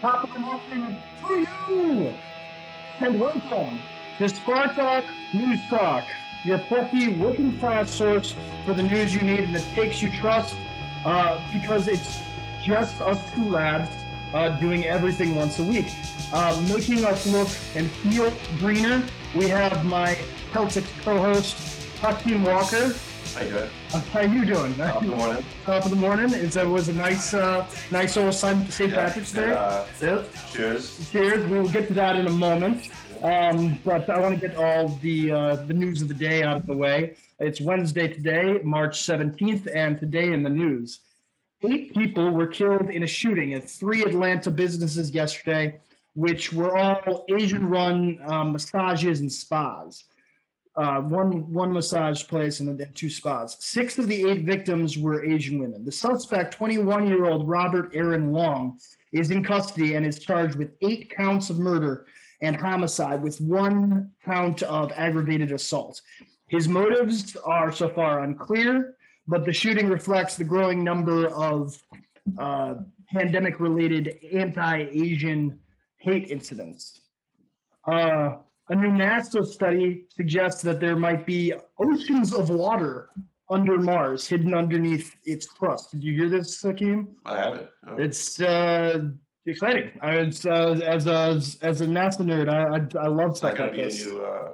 the morning to you. And welcome to Spartak News Talk, your plucky working class source for the news you need and that takes you trust uh, because it's just us two lads uh, doing everything once a week. Uh, making us look and feel greener, we have my Celtics co-host, Hakeem Walker. How you doing? Uh, how you doing? Top of the morning. Top of the morning. It's, it was a nice, uh, nice old St. Yeah, Patrick's Day. uh, Yep. Cheers. Cheers. We will get to that in a moment. Um, but I want to get all the uh, the news of the day out of the way. It's Wednesday today, March 17th, and today in the news. Eight people were killed in a shooting at three Atlanta businesses yesterday, which were all Asian-run um, massages and spas. Uh, one one massage place and then two spas. Six of the eight victims were Asian women. The suspect, 21-year-old Robert Aaron Long, is in custody and is charged with eight counts of murder and homicide, with one count of aggravated assault. His motives are so far unclear, but the shooting reflects the growing number of uh, pandemic-related anti-Asian hate incidents. Uh, a new NASA study suggests that there might be oceans of water under Mars, hidden underneath its crust. Did you hear this, Hakeem? I have it. Oh, It's uh, exciting. I, it's, uh, as a as a NASA nerd, I I, I love stuff like this. new uh,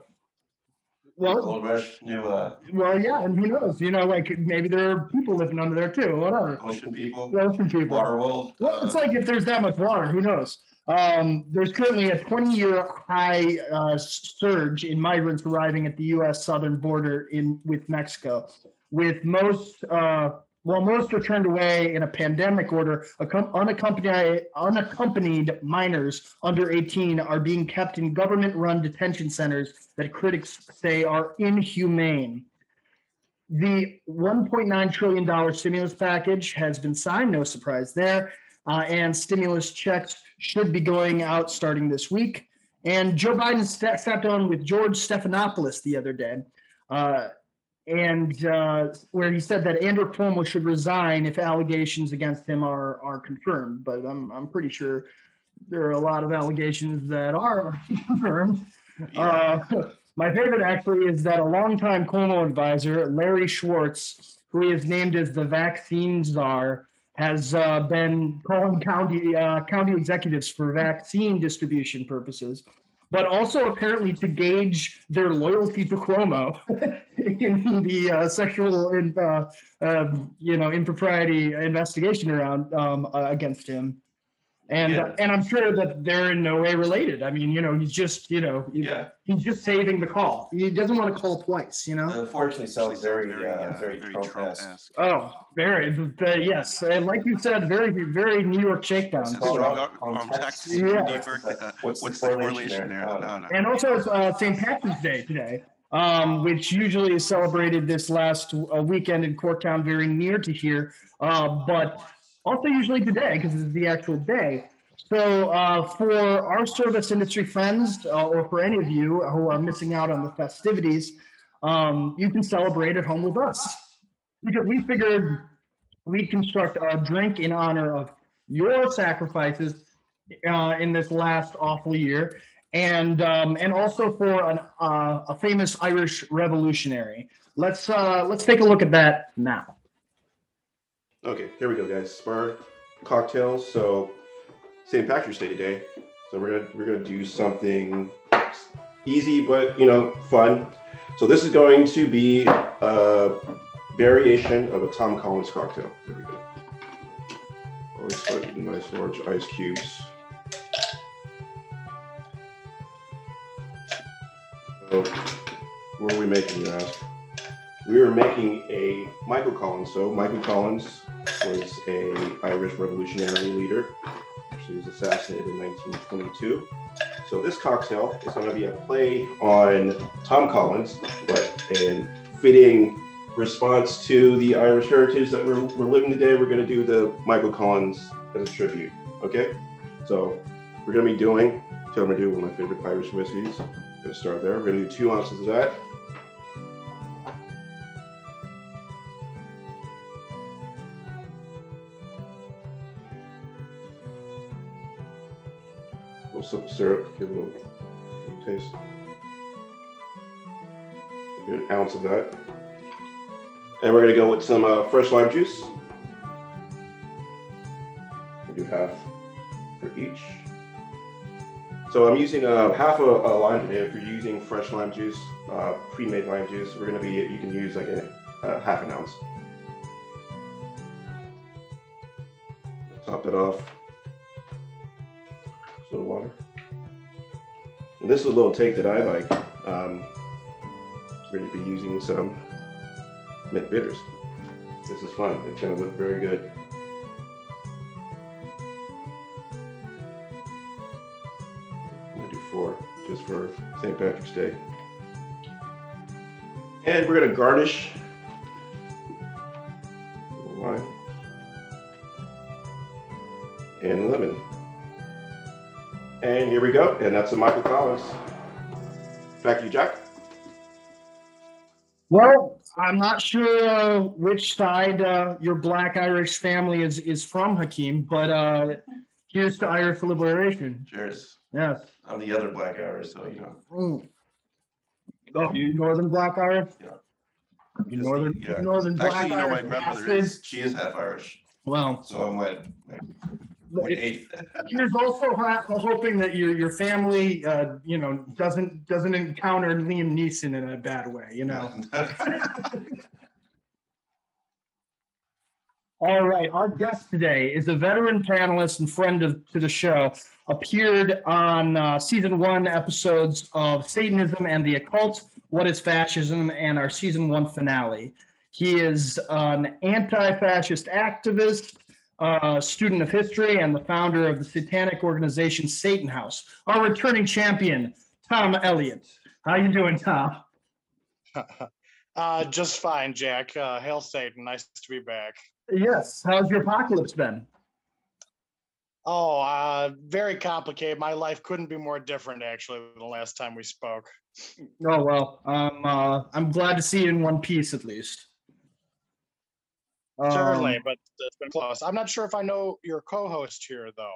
Well, rush, new uh, well, yeah, and who knows? You know, like maybe there are people living under there too. Whatever. ocean people, Ocean people. water world. Well, it's uh, like if there's that much water, who knows? Um, there's currently a 20-year high uh, surge in migrants arriving at the U.S. southern border in with Mexico, with most uh, well, most are turned away in a pandemic order. Unaccompanied unaccompanied minors under 18 are being kept in government-run detention centers that critics say are inhumane. The $1.9 trillion stimulus package has been signed, no surprise there. Uh, and stimulus checks should be going out starting this week. And Joe Biden sat, sat down with George Stephanopoulos the other day, uh, and uh, where he said that Andrew Cuomo should resign if allegations against him are are confirmed. But I'm I'm pretty sure there are a lot of allegations that are confirmed. Uh, my favorite actually is that a longtime Cuomo advisor, Larry Schwartz, who he is named as the vaccine czar, has uh, been calling county uh, county executives for vaccine distribution purposes, but also apparently to gauge their loyalty to Cuomo in the uh, sexual and uh, um, you know impropriety investigation around um, uh, against him. And Yeah. and I'm sure that they're in no way related. I mean, you know, he's just you know he- Yeah. he's just saving the call. He doesn't want to call twice. You know. Unfortunately, sounds very, uh, very Trump-esque. Oh, very, uh, yes, and like you said, very, very New York shakedown. It's Strong on- arm on tax. text. Yeah. Uh, What's What's the the correlation correlation there? there? I No, no. And also it's uh, St. Patrick's Day today, um, which usually is celebrated this last uh, weekend in Corktown, very near to here, uh, but also usually today because it's the actual day. So uh, for our service industry friends, uh, or for any of you who are missing out on the festivities, um, you can celebrate at home with us because we figured we'd construct a drink in honor of your sacrifices uh, in this last awful year, and um, and also for an, uh, a famous Irish revolutionary. Let's uh, let's take a look at that now. Okay, here we go, guys. Spar cocktails. So St. Patrick's Day today. So we're gonna we're gonna do something easy but you know fun. So this is going to be a variation of a Tom Collins cocktail. There we go. Always with nice large ice cubes. So what are we making, you ask? We are making a Michael Collins. So Michael Collins was a Irish revolutionary leader. She was assassinated in 1922. So this cocktail is going to be a play on Tom Collins, but in fitting response to the Irish heritage that we're, we're living today, we're going to do the Michael Collins as a tribute. Okay, so we're going to be doing. So I'm going to do one of my favorite Irish whiskeys. Going to start there. We're going to do two ounces of that. Syrup, give it a little, taste. An ounce of that. And we're gonna go with some uh, fresh lime juice. We do half for each. So I'm using uh, half a, a lime today. If you're using fresh lime juice, uh, pre-made lime juice, we're gonna be you can use like a, a half an ounce. Top it off. A little water. And this is a little take that I like. Um, we're gonna be using some mint bitters. This is fun. It's gonna look very good. I'm gonna do four just for St. Patrick's Day. And we're gonna garnish we go. And that's a Michael Collins. Back to you, Jack. Well, I'm not sure uh, which side uh, your Black Irish family is is from, Hakeem, but uh, here's to Irish liberation. Cheers. Yes. I'm the other black Irish, so you know. Mm. Oh, you Northern Black Irish? Yeah. You Northern, Yeah. Northern Black Actually, you know, my Irish grandmother is, she is half Irish, Well, so I'm what, what eighth? here's also ho- hoping that your your family, uh, you know, doesn't doesn't encounter Liam Neeson in a bad way. You know. All right, our guest today is a veteran panelist and friend of, to the show. Appeared on uh, season one episodes of Satanism and the Occult, What is Fascism, and our season one finale. He is an anti-fascist activist, uh, student of history, and the founder of the satanic organization Satan House. Our returning champion, Tom Elliott. How you doing, Tom? uh, just fine, Jack. Uh, hail Satan. Nice to be back. Yes. How's your apocalypse been? Oh, uh, very complicated. My life couldn't be more different, actually, than the last time we spoke. Oh well, um, uh, I'm glad to see you in one piece at least. Certainly, Um, but it's been close. I'm not sure if I know your co-host here, though.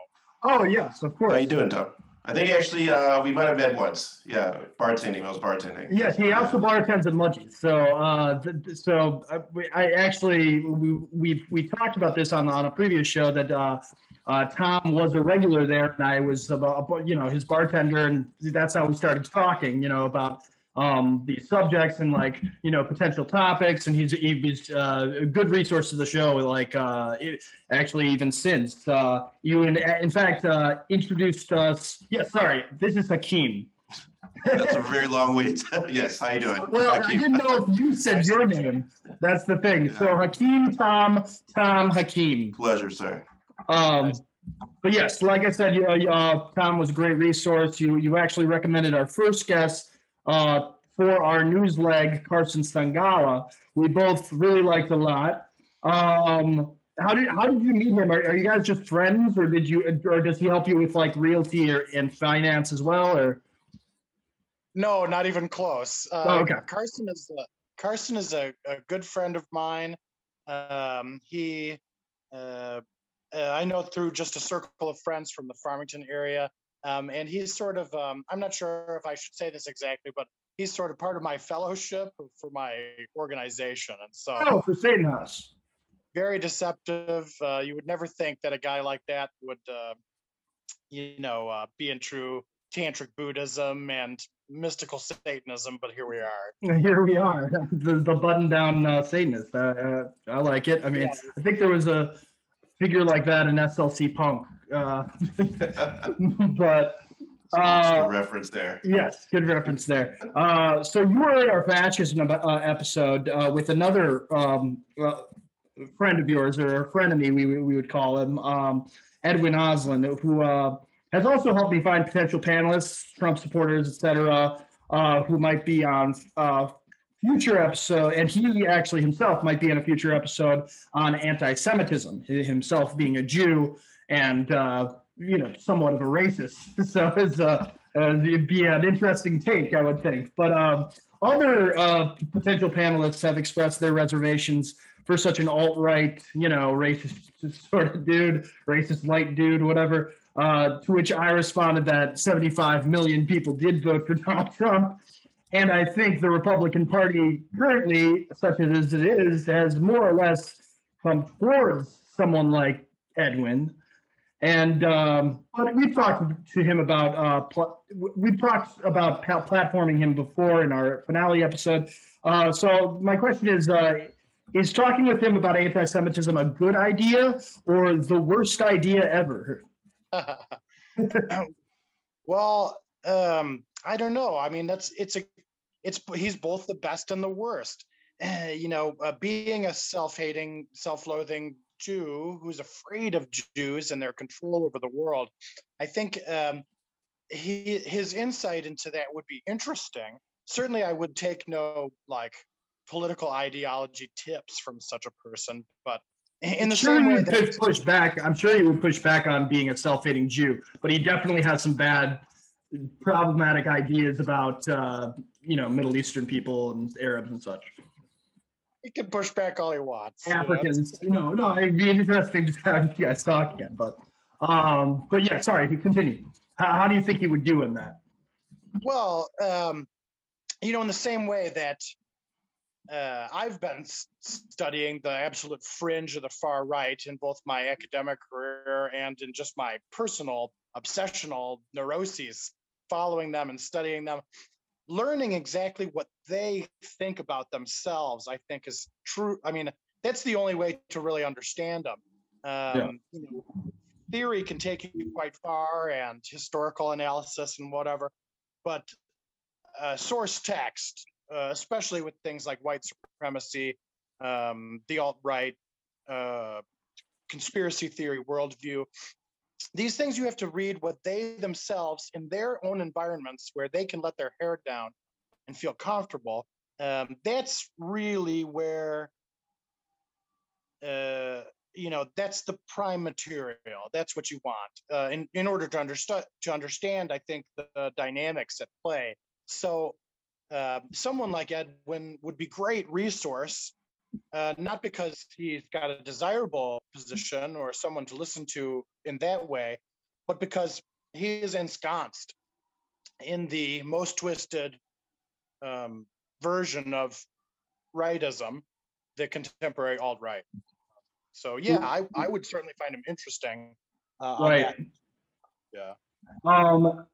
Oh yes, of course. How course. you doing, Tom? I think actually, uh, we might have met once. Yeah, bartending, I was bartending. Yes, he also bartends at Mudgie's. So, uh, th- th- so uh, we- I actually we we we talked about this on on a previous show that uh, uh, Tom was a regular there, and I was about you know his bartender, and that's how we started talking. You know about um the subjects and like you know potential topics and he's he's uh, a good resource to the show like uh it, actually even since uh you in, in fact uh introduced us yeah sorry this is hakeem. That's a very long wait. Yes, how you doing? well i didn't know if you said your name. That's the thing. So hakeem tom tom hakeem. Pleasure, sir. um but yes like i said you uh tom was a great resource. You you actually recommended our first guest uh for our news leg carson stangala we both really liked a lot um how did how did you meet him? Are, are you guys just friends, or did you, or does he help you with like realty or and finance as well, or? No, not even close. Uh, Oh, okay. Carson is a, Carson is a, a good friend of mine. Um, he, uh, uh, I know through just a circle of friends from the Farmington area, um, and he's sort of. Um, I'm not sure if I should say this exactly, but he's sort of part of my fellowship for my organization, and so Oh, for Satan House. very deceptive. Uh, you would never think that a guy like that would, uh, you know, uh, be in true tantric Buddhism and mystical Satanism, but here we are. Here we are, the, the button-down uh, Satanist. Uh, uh, I like it. I mean, Yeah. I think there was a figure like that in SLC Punk, uh, but Uh, reference there. Yes, good reference there. Uh, so you were in our fascism uh, episode uh, with another um, uh, friend of yours, or a friend frenemy, we we would call him, um, Edwin Oslin, who uh, has also helped me find potential panelists, Trump supporters, etc., uh, who might be on uh, future episode, and he actually himself might be in a future episode on anti-Semitism, himself being a Jew and uh, you know somewhat of a racist. So uh, uh, it'd be an interesting take, I would think. But um, other uh, potential panelists have expressed their reservations for such an alt-right, you know, racist sort of dude, racist light dude, whatever. Uh, to which I responded that 75 million people did vote for Donald Trump. And I think the Republican Party currently, such as it is, has more or less come towards someone like Edwin. And um, but we've talked to him about uh, pl- we've talked about pl- platforming him before in our finale episode. Uh, so my question is: uh, Is talking with him about anti-Semitism a good idea or the worst idea ever? well, um, I don't know. I mean, that's it's a it's he's both the best and the worst. Uh, you know, uh, being a self-hating, self-loathing Jew who's afraid of Jews and their control over the world, I think um, he his insight into that would be interesting. Certainly, I would take no like political ideology tips from such a person, but in the sure same way that push back. I'm sure he would push back on being a self-hating Jew, but he definitely has some bad, problematic ideas about uh, you know Middle Eastern people and Arabs and such. He can push back all he wants. you know? Africans. No, no, it'd be interesting to have you guys talk again, but um, but yeah, sorry, continue. How, how do you think he would do in that? Well, um, you know, in the same way that uh, I've been studying the absolute fringe of the far right in both my academic career and in just my personal obsessional neuroses, following them and studying them, learning exactly what they think about themselves, I think is true. I mean, that's the only way to really understand them. Um, you know, theory can take you quite far and historical analysis and whatever, but uh, source text, uh, especially with things like white supremacy, um, the alt right, uh, conspiracy theory, worldview. These things you have to read what they themselves, in their own environments where they can let their hair down and feel comfortable. Um, that's really where, uh, you know, that's the prime material. That's what you want uh, in in order to understand to understand. I think the, the dynamics at play. So uh, someone like Edwin would be great resource, uh, not because he's got a desirable position or someone to listen to in that way, but because he is ensconced in the most twisted um, version of rightism, the contemporary alt right. So yeah, I, I would certainly find him interesting. Uh, Right. Yeah. Um,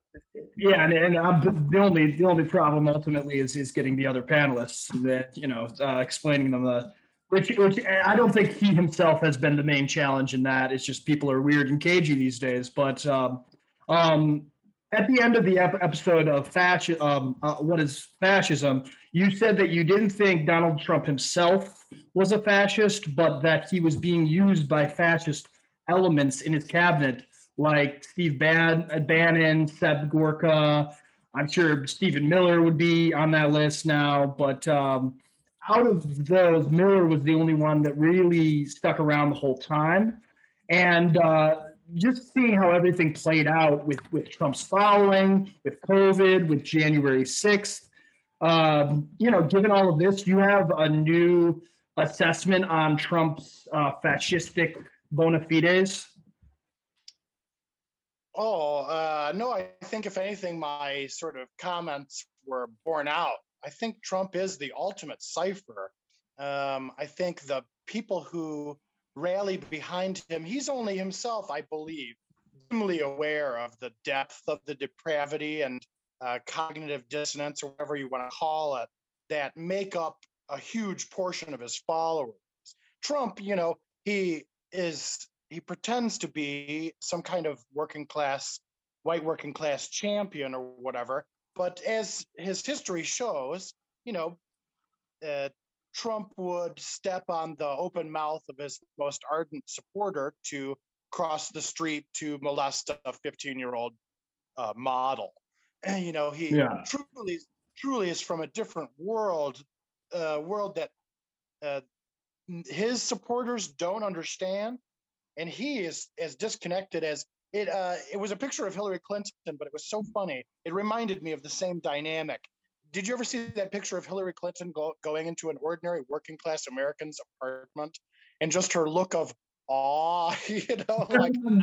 yeah, and, and the only the only problem ultimately is is getting the other panelists that you know uh, explaining them the which which I don't think he himself has been the main challenge in that. It's just people are weird and cagey these days. But um, um, at the end of the ep- episode of fascism, um, uh, what is fascism? You said that you didn't think Donald Trump himself was a fascist, but that he was being used by fascist elements in his cabinet like Steve Ban- Bannon, Seb Gorka. I'm sure Stephen Miller would be on that list now. But um, out of those, Miller was the only one that really stuck around the whole time. And uh, just seeing how everything played out with, with Trump's following, with COVID, with January 6th, um, you know, given all of this, you have a new assessment on Trump's uh, fascistic bona fides. Oh, uh, no, I think if anything, my sort of comments were borne out. I think Trump is the ultimate cipher. Um, I think the people who rally behind him, he's only himself, I believe, dimly aware of the depth of the depravity and uh, cognitive dissonance, or whatever you want to call it, that make up a huge portion of his followers. Trump, you know, he is he pretends to be some kind of working class white working class champion or whatever but as his history shows you know uh, trump would step on the open mouth of his most ardent supporter to cross the street to molest a 15 year old uh, model and you know he Yeah. truly truly is from a different world uh, world that uh, his supporters don't understand and he is as disconnected as it uh it was a picture of Hillary Clinton but it was so funny it reminded me of the same dynamic did you ever see that picture of Hillary Clinton go, going into an ordinary working class American's apartment and just her look of awe, you know, like No.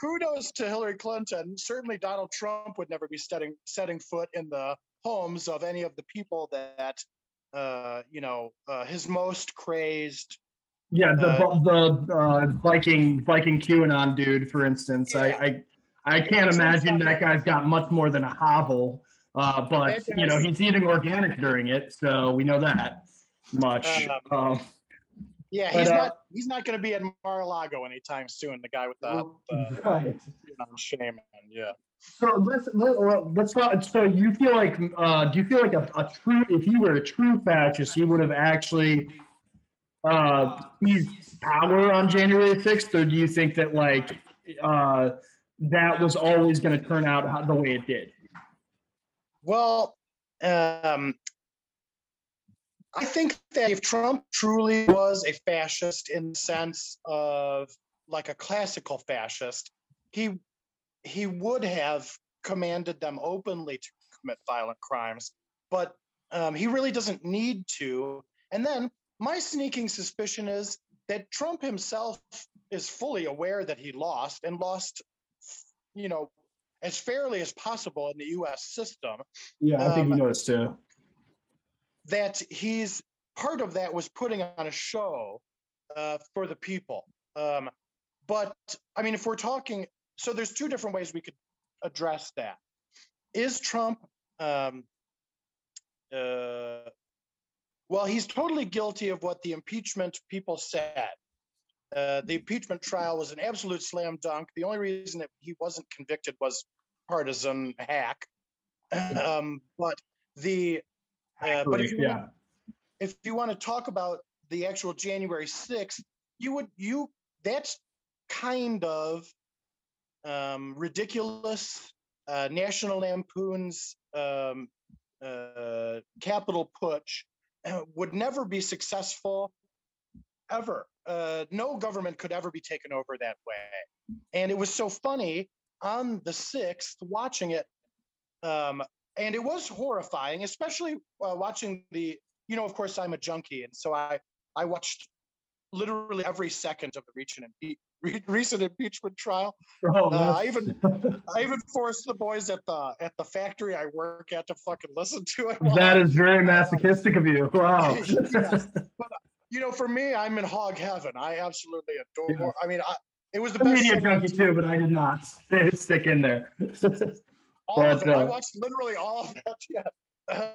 kudos to Hillary Clinton. Certainly, Donald Trump would never be setting setting foot in the homes of any of the people that, uh, you know, uh, his most crazy. Yeah, the Uh, the uh, Viking Viking QAnon dude, for instance. I, Yeah. I I can't imagine that guy's got much more than a hovel. Uh, but you know he's eating organic during it, so we know that much. Um, Um, Yeah, But, he's uh, not he's not going to be at Mar-a-Lago anytime soon. The guy with the, the right. you know, shaman. Yeah. So let's let, well, let's talk. So you feel like uh, do you feel like a, a true if you were a true fascist, you would have actually uh, power on January sixth, or do you think that like uh, that was always going to turn out the way it did? Well, um, I think that if Trump truly was a fascist in the sense of like a classical fascist, he he would have commanded them openly to commit violent crimes, but um, he really doesn't need to. And then my sneaking suspicion is that Trump himself is fully aware that he lost and lost, you know, as fairly as possible in the U.S. system Yeah, I think Um, you noticed too. that he's part of that was putting on a show uh, for the people. Um, but I mean, if we're talking, so there's two different ways we could address that. Is Trump, um, uh, well, he's totally guilty of what the impeachment people said. Uh, the impeachment trial was an absolute slam dunk. The only reason that he wasn't convicted was partisan hack. Um, but the uh, but if you yeah, if you want to talk about the actual January 6th, you would you that's kind of um, ridiculous. Uh, National Lampoon's um, uh, Capitol putsch would never be successful ever. Uh, no government could ever be taken over that way. And it was so funny on the 6th watching it. Um, and it was horrifying, especially uh, watching the you know, of course, I'm a junkie, and so I I watched literally every second of the recent impe- re- recent impeachment trial. Oh, Uh, I even I even forced the boys at the at the factory I work at to fucking listen to it. that I- is very masochistic of you. Wow. Yes. you know, for me, I'm in hog heaven. I absolutely adore. I mean, I, it was the I'm best. media junkie too, but I did not stick in there. all of But, it. I uh, watched literally all of that. Yeah.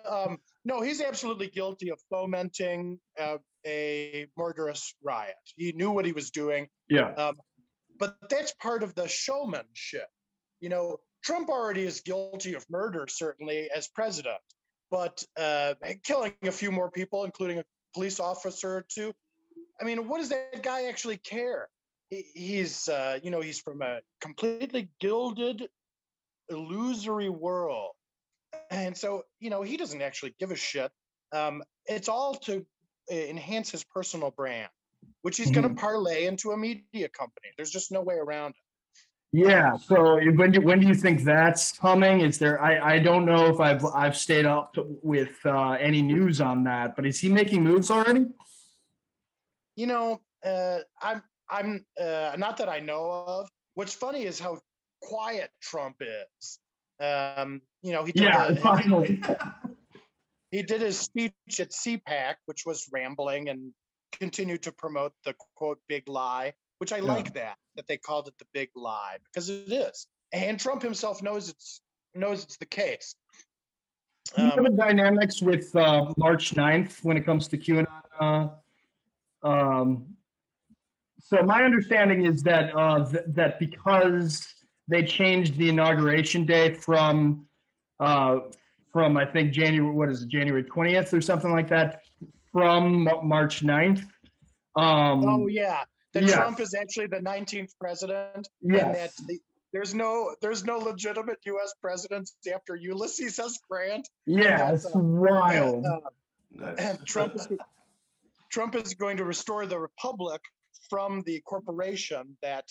Um, no, he's absolutely guilty of fomenting uh, a murderous riot. He knew what he was doing, yeah. but that's part of the showmanship. You know, Trump already is guilty of murder, certainly as president, but uh, killing a few more people, including a police officer or two. I mean, what does that guy actually care? He's, uh, you know, he's from a completely gilded, illusory world. And so, you know, he doesn't actually give a shit. Um, it's all to uh, enhance his personal brand, which he's going to parlay into a media company. There's just no way around it. Yeah. So when do when do you think that's coming? Is there? I I don't know if I've I've stayed up with uh, any news on that, but is he making moves already? You know, uh, I'm, I'm uh, not that I know of. What's funny is how quiet Trump is. Um, you know, he did Yeah. Finally. he did his speech at CPAC, which was rambling and continued to promote the quote big lie, which I Yeah. like that that they called it the big lie because it is, and Trump himself knows it's knows it's the case. You know Um, the dynamics with uh, March 9th when it comes to QAnon? Uh, um, so my understanding is that uh, th- that because they changed the inauguration date from uh, from I think January what is it January 20th or something like that from March 9th. Um, oh yeah, that yes. Trump is actually the 19th president, and that yes. the, there's no there's no legitimate U.S. presidents after Ulysses S. Grant. Yeah, it's wild. Uh, Nice. and Trump is Trump is going to restore the republic from the corporation that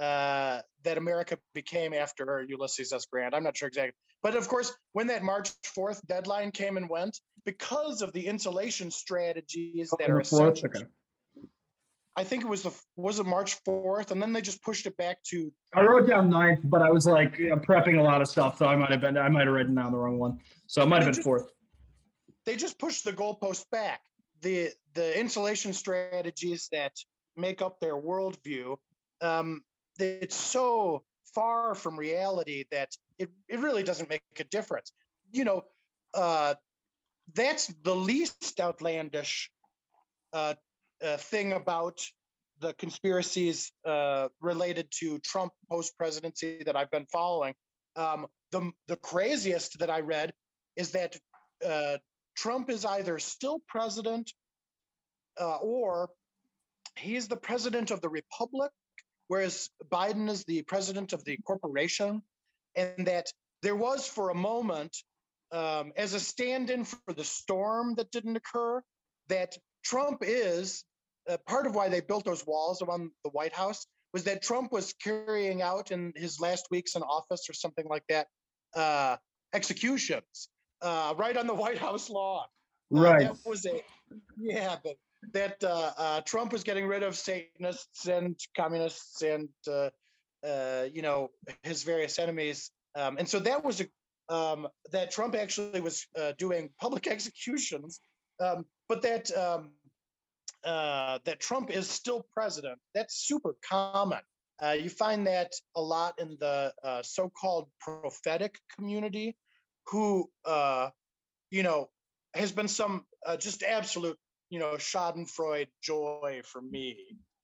uh, that America became after Ulysses S. Grant. I'm not sure exactly, but of course, when that March 4th deadline came and went, because of the insulation strategies that are essential. Okay. I think it was the was it March 4th, and then they just pushed it back to I wrote down ninth, but I was like know, prepping a lot of stuff, so I might have been I might have written down the wrong one. So it might have been fourth. they just pushed the goalpost back. The the insulation strategies that make up their worldview, um, it's so far from reality that it, it really doesn't make a difference. You know, uh, that's the least outlandish uh, uh, thing about the conspiracies uh, related to Trump post presidency that I've been following. Um, the the craziest that I read is that uh, Trump is either still president uh, or he is the president of the republic, whereas Biden is the president of the corporation, and that there was for a moment, um, as a stand in for the storm that didn't occur, that Trump is uh, part of why they built those walls around the White House was that Trump was carrying out in his last weeks in office or something like that uh, executions uh, right on the White House lawn. Uh, Right. that was a yeah, but that uh, uh, Trump was getting rid of Satanists and communists and uh, you know his various enemies, um, and so that was a um, that Trump actually was uh, doing public executions, um, but that um, uh, that Trump is still president. That's super common. Uh, you find that a lot in the uh, so-called prophetic community, who uh, you know has been some just absolute you know Schadenfreude joy for me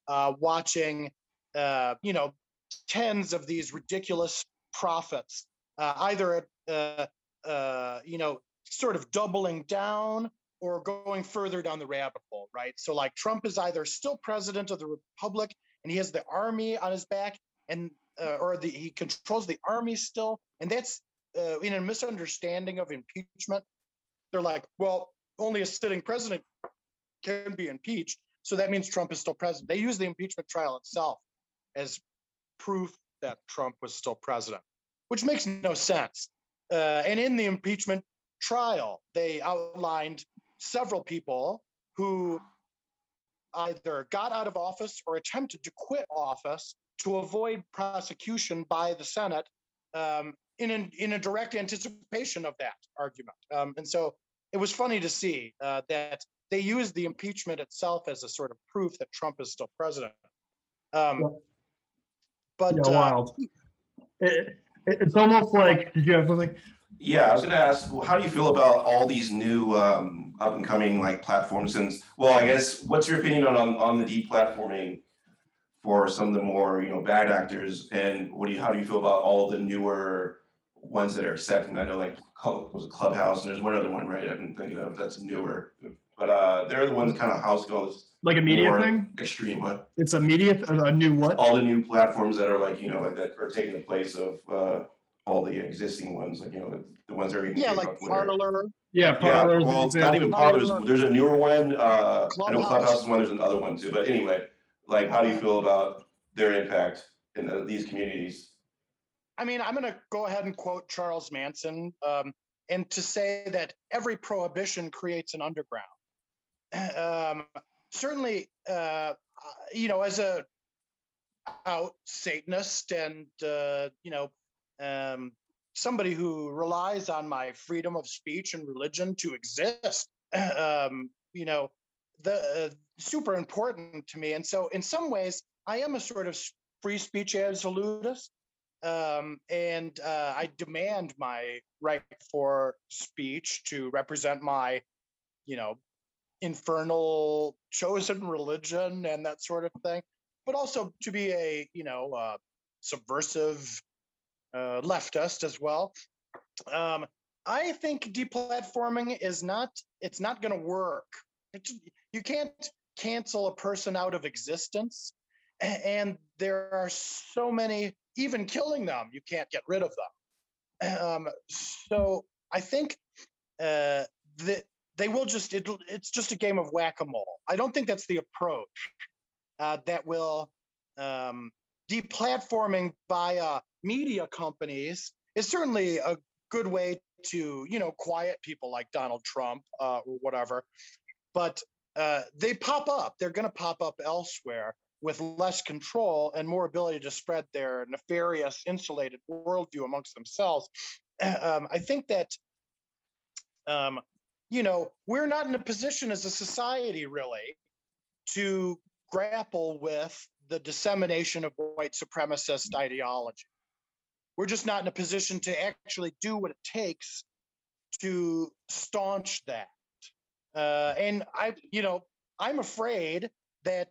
uh, watching uh, you know tens of these ridiculous prophets, uh, either uh, uh, you know sort of doubling down or going further down the rabbit hole, right? So like Trump is either still president of the republic and he has the army on his back and uh, or the he controls the army still and that's uh, in a misunderstanding of impeachment they're like well only a sitting president can be impeached so that means trump is still president they use the impeachment trial itself as proof that trump was still president which makes no sense uh, and in the impeachment trial they outlined several people who either got out of office or attempted to quit office to avoid prosecution by the Senate um, in, an, in a direct anticipation of that argument. Um, and so it was funny to see uh, that they used the impeachment itself as a sort of proof that Trump is still president. Um. But Yeah, uh, wild. It, it- it's almost like, did you have something? Yeah, I was gonna ask, well, how do you feel about all these new um up and coming like platforms and, well, I guess, what's your opinion on on on the deplatforming? For some of the more, you know, bad actors and what do you, how do you feel about all the newer ones that are accepting? I know like, Club- was it Clubhouse and there's one other one, right? I'm thinking of that's newer. But uh, they're the ones kind of house goes Like a media more thing? extreme, what? It's a media, a new what? All the new platforms that are like, you know, like that are taking the place of uh all the existing ones, like, you know, the ones that are. yeah, like Parler. Yeah, Yeah, parlors. well, not even example. Parlors, there's a newer one, uh, I know Clubhouse. Clubhouse is one, there's another one too, but anyway, like, how do you feel about their impact in uh, these communities? I mean, I'm going to go ahead and quote Charles Manson, um, and to say that every prohibition creates an underground. Um, certainly, uh, you know, as a out Satanist and uh, you know, um, somebody who relies on my freedom of speech and religion to exist, um, you know, the uh, super important to me. And so, in some ways, I am a sort of free speech absolutist um, and uh, I demand my right for speech to represent my, you know, infernal chosen religion and that sort of thing, but also to be a, you know, uh, subversive uh, leftist as well. Um, I think deplatforming is not, it's not going to work. You can't cancel a person out of existence. And there are so many even killing them, you can't get rid of them. Um, so I think uh, that they will just, it, it's just a game of whack a mole. I don't think that's the approach uh, that will um, deplatforming via media companies is certainly a good way to, you know, quiet people like Donald Trump uh, or whatever. But uh, they pop up. They're going to pop up elsewhere with less control and more ability to spread their nefarious, insulated worldview amongst themselves. Um, I think that, um, you know, we're not in a position as a society really to grapple with the dissemination of white supremacist ideology. We're just not in a position to actually do what it takes to staunch that. Uh, and I, you know, I'm afraid that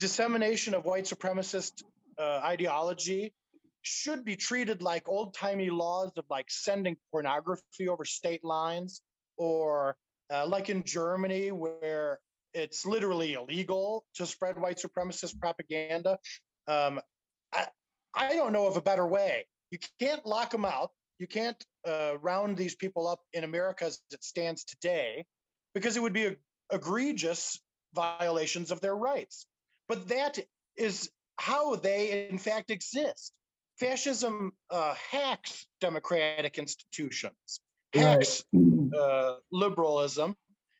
dissemination of white supremacist uh, ideology should be treated like old timey laws of like sending pornography over state lines, or uh, like in Germany where it's literally illegal to spread white supremacist propaganda. Um, I, I don't know of a better way. You can't lock them out. You can't uh, round these people up in America as it stands today, because it would be a, egregious violations of their rights. But that is how they, in fact, exist. Fascism uh, hacks democratic institutions, hacks uh, liberalism,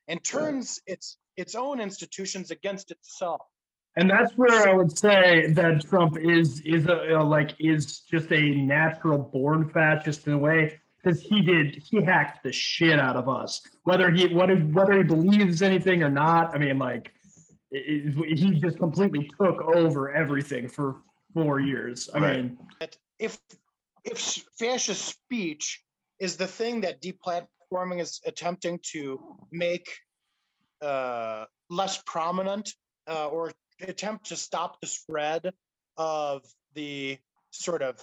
and turns its its own institutions against itself. And that's where I would say that Trump is is a, like is just a natural born fascist in a way because he did he hacked the shit out of us. Whether he whether whether he believes anything or not, I mean, like it, it, he just completely took over everything for four years. I Right. mean, If if fascist speech is the thing that is attempting to make uh, less prominent uh, or attempt to stop the spread of the sort of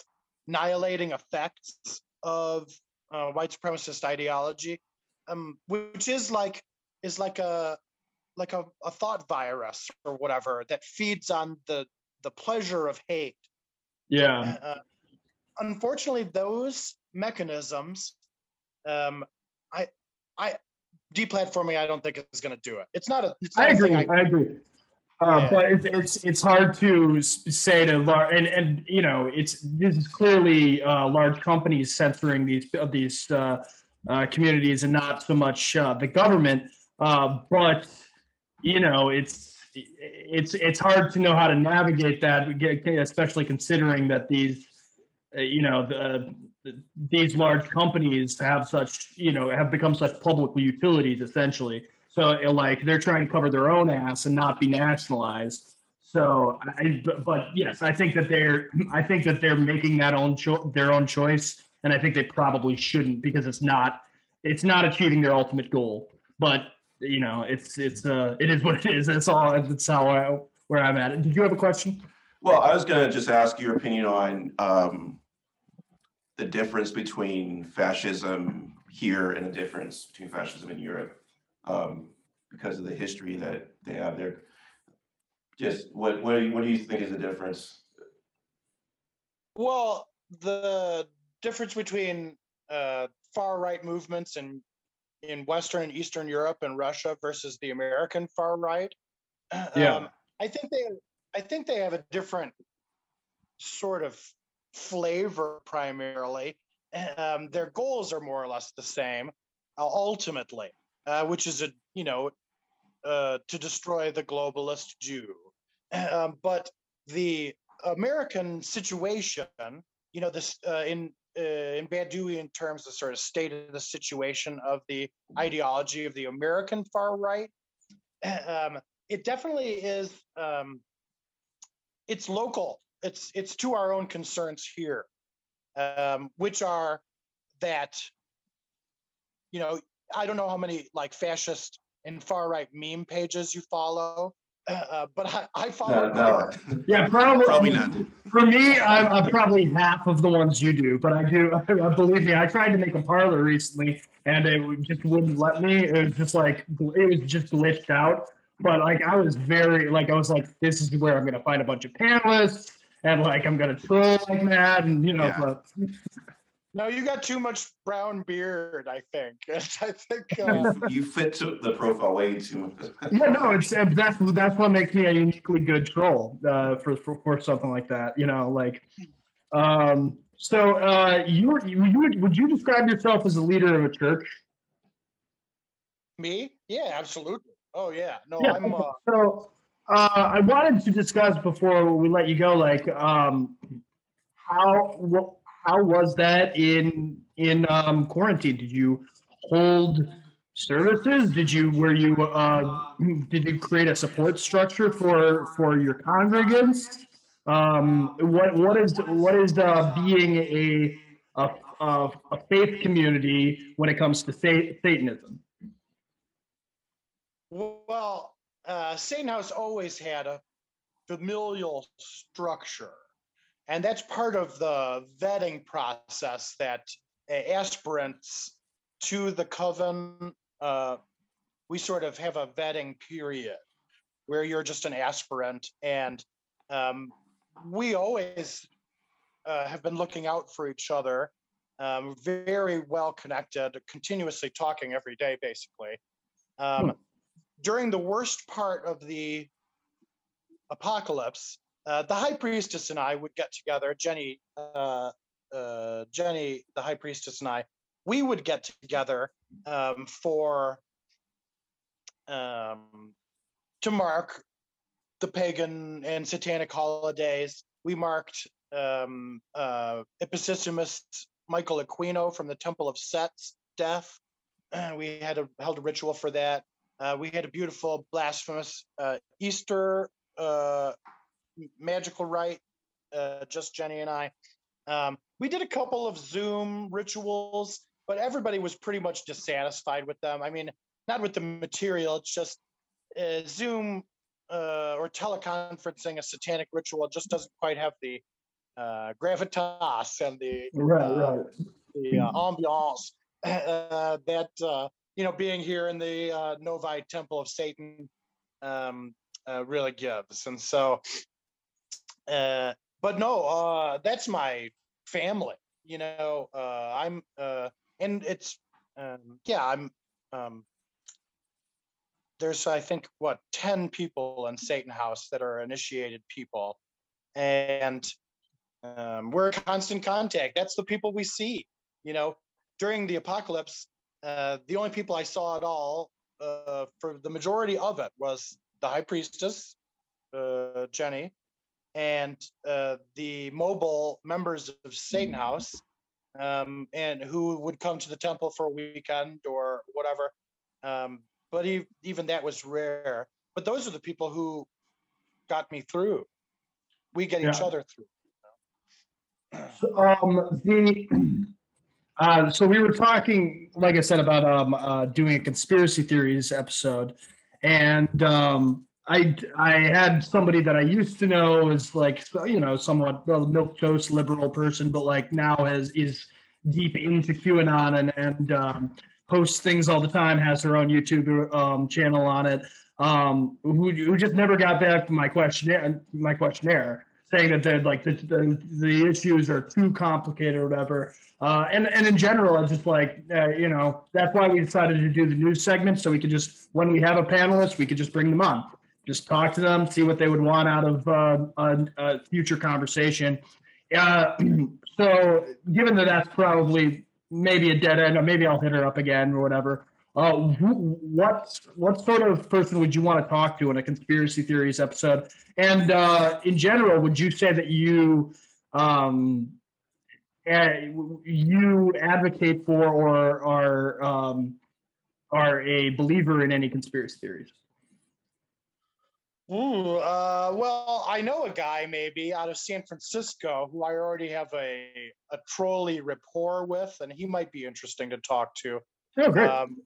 annihilating effects of uh, white supremacist ideology, um, which is like is like a like a, a thought virus or whatever that feeds on the the pleasure of hate. yeah, Uh, unfortunately, those mechanisms, um, I, I, deplatforming, I don't think is going to do it. It's not a. It's not I agree. thing I agree. Uh, Yeah. But it's, it's it's hard to say to large and and you know it's this is clearly uh, large companies censoring these these uh, uh, communities and not so much uh, the government. Uh, but you know it's it's it's hard to know how to navigate that, especially considering that these uh, you know the these large companies have such you know have become such public utilities essentially. So like they're trying to cover their own ass and not be nationalized. So I, but, yes, I think that they're I think that they're making that own cho- their own choice, and I think they probably shouldn't because it's not it's not achieving their ultimate goal. But you know, it's it's uh it is what it is. That's all. That's how I where I'm at. Did you have a question? Well, I was gonna just ask your opinion on um the difference between fascism here and the difference between fascism in Europe. Um, because of the history that they have there. Just what what do you, what do you think is the difference? Well, the difference between uh, far right movements in in Western and Eastern Europe and Russia versus the American far right. Yeah. Um, I think they I think they have a different sort of flavor primarily. Um, their goals are more or less the same uh, ultimately, uh, which is a you know uh, to destroy the globalist Jew. Um, but the American situation, you know, this uh, in uh, in Badiouian terms, the sort of state of the situation of the ideology of the American far right. Um, it definitely is. Um, it's local. It's it's to our own concerns here, um, which are that. You know, I don't know how many like fascist and far right meme pages you follow, uh, but I, I follow. No, no, Yeah, probably. probably not. For me, I'm, I'm probably half of the ones you do, but I do. believe me, I tried to make a Parler recently, and it just wouldn't let me. It was just like it was just glitched out. But like I was very like I was like, this is where I'm gonna find a bunch of panelists, and like I'm gonna troll like that, and you know. Yeah. But, No, you got too much brown beard. I think. I think. Uh, You fit to the profile way too. much. yeah, no, it's that's that's what makes me a uniquely good troll uh, for, for for something like that. You know, like, um, so uh, you you you would, would you describe yourself as a leader of a church? me? Yeah, absolutely. Oh yeah, no, Yeah, I'm. okay. Uh, So, uh, I wanted to discuss before we let you go, like, um, how, wha- how was that in, in, um, quarantine? Did you hold services? Did you, were you, uh, did you create a support structure for, for your congregants? Um, what, what is, what is, uh, being a, a, a, a faith community when it comes to Satanism? Well, uh, House always had a familial structure, and that's part of the vetting process that uh, aspirants to the coven. Uh, we sort of have a vetting period where you're just an aspirant, and um, we always uh, have been looking out for each other. Um, very well connected, continuously talking every day, basically. Um, during the worst part of the apocalypse, uh, the high priestess and I would get together. Jenny, uh, uh, Jenny, the high priestess and I, we would get together um, for um, to mark the pagan and satanic holidays. We marked um, uh, Michael Aquino from the Temple of Set's death. We had a, held a ritual for that. Uh, we had a beautiful, blasphemous uh, Easter uh, magical rite, uh, just Jenny and I. Um, we did a couple of Zoom rituals, but everybody was pretty much dissatisfied with them. I mean, not with the material, it's just uh, Zoom uh, or teleconferencing a satanic ritual just doesn't quite have the uh, gravitas and the Right, right. the uh, ambiance uh, that uh, you know being here in the uh, Novi Temple of Satan um, uh, really gives. And so, uh, but no, uh, that's my family. You know, uh, I'm uh, and it's um, yeah, I'm. Um, there's I think what ten people in Satan House that are initiated people, and um, we're in constant contact. That's the people we see. You know, during the apocalypse, uh, the only people I saw at all uh, for the majority of it was the high priestess, uh, Jenny, and uh, the mobile members of Satan House, um, and who would come to the temple for a weekend or whatever. Um, but even that was rare. But those are the people who got me through. We get each other through. Um, the, uh, so we were talking, like I said, about, um, uh, doing a conspiracy theories episode. And, um, I, I had somebody that I used to know is like, you know, somewhat well, milk toast liberal person, but like now has, is deep into QAnon and, and, um, posts things all the time, has her own YouTube, um, channel on it. Um, who, who just never got back to my questionnaire, my questionnaire saying that they're like the, the the issues are too complicated or whatever. Uh, and and in general, it's just like uh, you know that's why we decided to do the news segment so we could just when we have a panelist, we could just bring them on, just talk to them, see what they would want out of uh, a, a future conversation. Uh, so given that that's probably maybe a dead end, or maybe I'll hit her up again or whatever. Uh, what what sort of person would you want to talk to in a conspiracy theories episode? And uh, in general, would you say that you um, you advocate for or are um, are a believer in any conspiracy theories? Ooh, uh, well, I know a guy maybe out of San Francisco who I already have a a trolley rapport with, and he might be interesting to talk to. Oh, great. Um,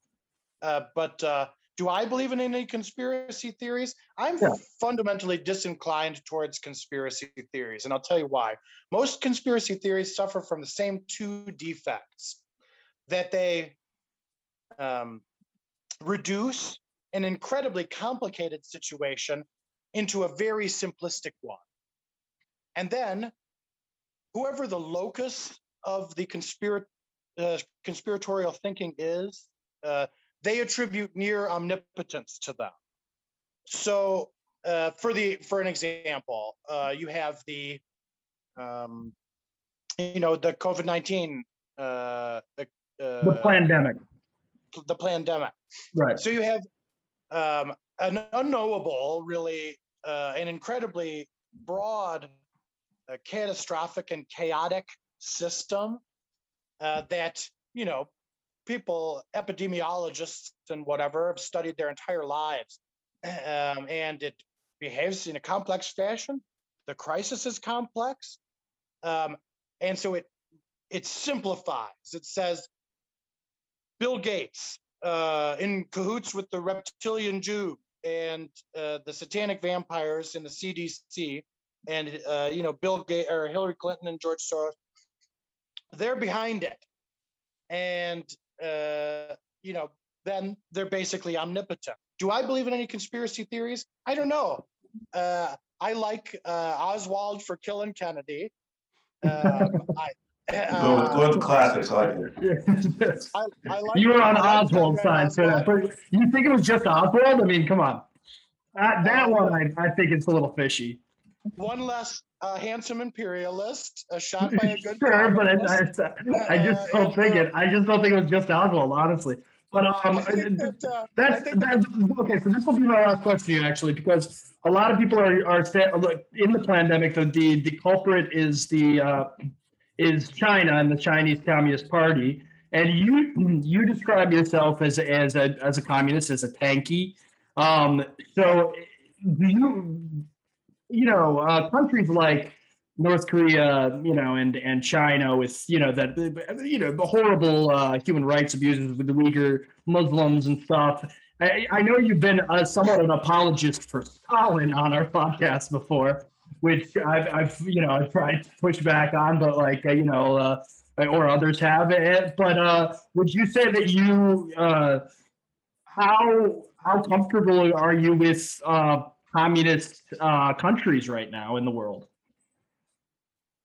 uh, but uh, do I believe in any conspiracy theories? I'm Yeah. fundamentally disinclined towards conspiracy theories, and I'll tell you why. Most conspiracy theories suffer from the same two defects that they um, reduce an incredibly complicated situation into a very simplistic one. And then, whoever the locus of the conspira- uh, conspiratorial thinking is, uh, they attribute near omnipotence to them. So, uh, for the for an example, uh, you have the, um, you know, the COVID nineteen, uh, the, uh, the pandemic, the pandemic. right? So you have um, an unknowable, really, uh, an incredibly broad, uh, catastrophic, and chaotic system uh, that you know people, epidemiologists and whatever, have studied their entire lives, um, and it behaves in a complex fashion. The crisis is complex, um, and so it it simplifies. It says Bill Gates uh, in cahoots with the reptilian Jew and uh, the satanic vampires in the CDC, and uh, you know Bill Gates or Hillary Clinton and George Soros. They're behind it, and uh, you know then they're basically omnipotent. Do I believe in any conspiracy theories? I don't know. Uh, I like uh, Oswald for killing Kennedy. Um, I, Go with, go with classics, I like it. I, I like You were on I like Oswald's side, so that, but you think it was just Oswald? I mean, come on. That, that one, I, I think it's a little fishy. One less uh, handsome imperialist, uh, shot by a good. Sure, but I. I, I just don't think it, I just don't think it was just Oswald, honestly. But, um, I think that, uh, That's, that's, okay, so this will be my last question to you, actually, because a lot of people are, are, in the pandemic, the, the, the culprit is the, uh, is China and the Chinese Communist Party. And you, you describe yourself as, as a, as a communist, as a tankie. Um, so do you, you know, uh, countries like North Korea, you know, and, and China with, you know, that, you know, the horrible, uh, human rights abuses with the Uyghur Muslims and stuff. I, I know you've been uh, somewhat an apologist for Stalin on our podcast before, which I've, I've you know, I've tried to push back on, but like, uh, you know, uh, or others have it. But uh, would you say that you, uh, how, how comfortable are you with communist uh, countries right now in the world?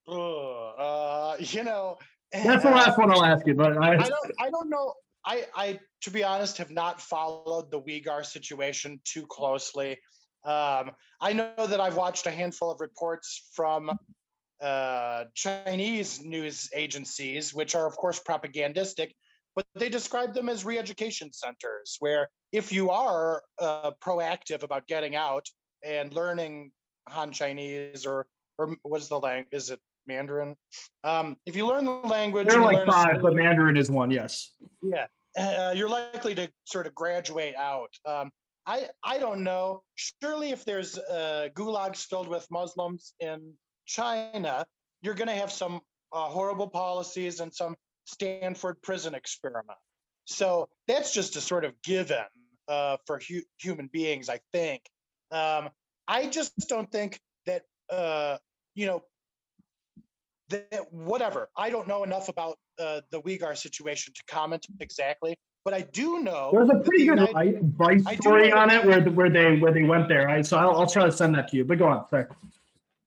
Uh, you know. That's the last one I'll ask you, but I, I don't. I don't know. I, I, to be honest, have not followed the Uyghur situation too closely. Um, I know that I've watched a handful of reports from uh, Chinese news agencies, which are, of course, propagandistic, but they describe them as re-education centers, where if you are uh, proactive about getting out and learning Han Chinese or or what is the language? Is it Mandarin? Um, if you learn the language, there are like a five, but Mandarin is one. Yes. yeah, uh, you're likely to sort of graduate out. Um, I I don't know. Surely, if there's uh, gulags filled with Muslims in China, you're going to have some uh, horrible policies and some Stanford prison experiment. So that's just a sort of given uh, for hu- human beings, I think. Um, I just don't think that uh, you know that whatever. I don't know enough about uh, the Uyghur situation to comment exactly, but I do know There's a pretty the good United- Vice story on it where where they where they went there. I so I'll, I'll try to send that to you. But go on. Sorry.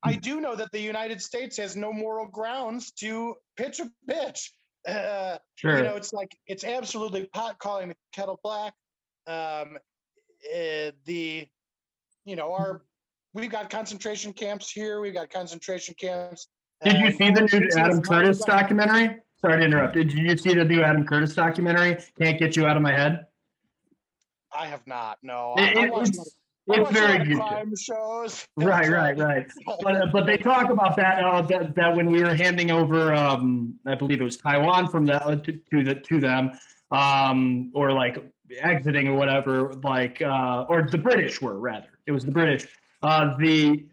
I do know that the United States has no moral grounds to pitch a pitch. Uh, Sure. You know, it's like it's absolutely pot calling the kettle black. Um, uh, the, you know, our we've got concentration camps here. We've got concentration camps. Did you see the new Adam Curtis documentary? Sorry to interrupt. Did you see the new Adam Curtis documentary? Can't get you out of my head. I have not. No, It- I, I it- it's I it's very good. crime shows. Right, right, right. But uh, but they talk about that uh, that that when we were handing over, um, I believe it was Taiwan from the to, to the to them, um, or like exiting or whatever, like uh, or the British were rather. It was the British. Uh, the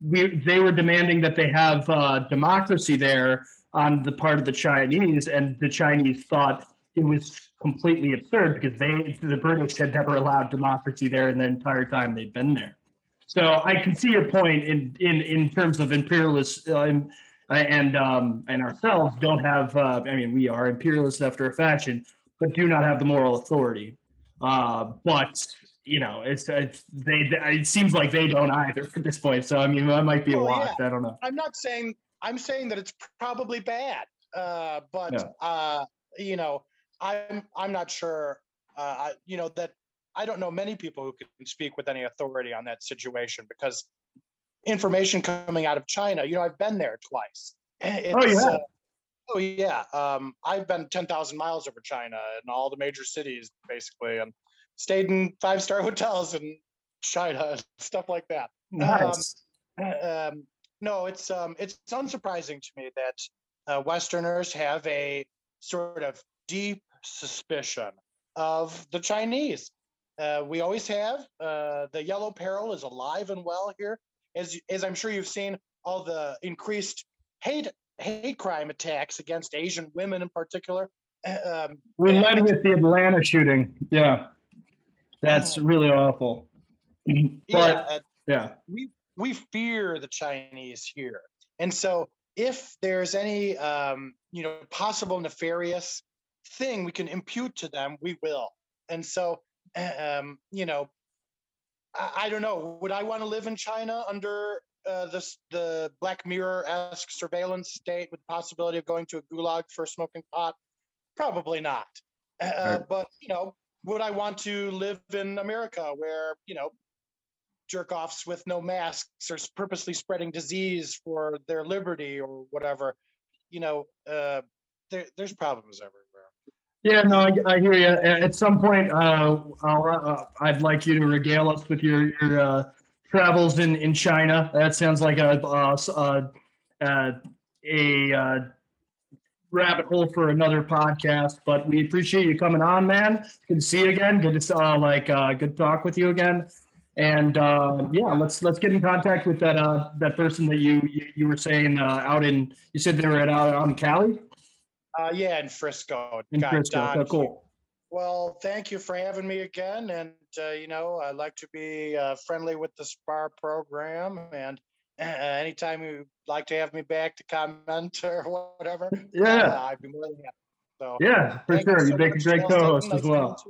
we they were demanding that they have uh, democracy there on the part of the Chinese, and the Chinese thought it was completely absurd because they the British had never allowed democracy there in the entire time they'd been there. So I can see your point in in in terms of imperialists uh, and and um, and ourselves don't have. Uh, I mean, we are imperialists after a fashion, but do not have the moral authority. Uh, but you know, it's, it's they. It seems like they don't either at this point. So I mean, that might be a Well, wash. I don't know. I'm not saying I'm saying that it's probably bad, uh, but Yeah. uh, you know, I'm I'm not sure. Uh, I, you know that I don't know many people who can speak with any authority on that situation because information coming out of China. You know, I've been there twice. It's, yeah. Oh yeah. Um, I've been ten thousand miles over China and all the major cities basically, and stayed in five star hotels in China and stuff like that. Nice. Um, no, it's um, it's unsurprising to me that uh, Westerners have a sort of deep suspicion of the Chinese. Uh, we always have. Uh, the yellow peril is alive and well here, as as I'm sure you've seen all the increased hate hate crime attacks against Asian women in particular. Um, We Yeah. led with the Atlanta shooting. Yeah. That's really awful. yeah, But, uh, yeah. we we fear the Chinese here, and so if there's any um, you know possible nefarious thing we can impute to them, we will. And so, um, you know, I, I don't know. Would I want to live in China under uh, this the Black Mirror esque surveillance state with the possibility of going to a gulag for smoking pot? Probably not. Uh, Right. But you know, would I want to live in America where you know jerk offs with no masks or s- purposely spreading disease for their liberty or whatever? You know, uh, there, there's problems everywhere. Yeah, no, I, I hear you. At some point, uh, I'll, uh, I'd like you to regale us with your, your, uh, travels in, in China. That sounds like a, uh, uh, uh, a, uh, rabbit hole for another podcast, but we appreciate you coming on, man. Good to see you again. Good to, uh, like, uh, good talk with you again. And, uh, yeah, let's, let's get in contact with that, uh, that person that you, you, you were saying, uh, out in, you said they were at, out on Cali? Uh, yeah, in Frisco. In Got Frisco. So cool. Well, thank you for having me again. And, uh, you know, I like to be uh, friendly with the SPAR program. And uh, anytime you'd like to have me back to comment or whatever, Yeah. uh, I'd be more than happy. So, Yeah, for you sure. so You make a great co-host as well.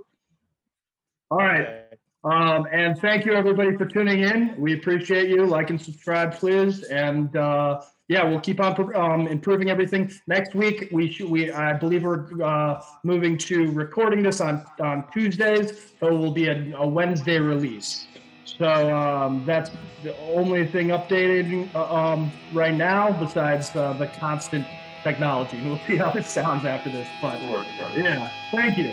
All right. Um, and thank you everybody for tuning in. We appreciate you. Like and subscribe, please. And, uh, yeah, we'll keep on, um, improving everything. Next week, we should, we, I believe we're, uh, moving to recording this on, on Tuesdays, so it will be a, a Wednesday release. So, um, that's the only thing updated, uh, um, right now besides, uh, the constant technology. We'll see how it sounds after this, but. Yeah, thank you.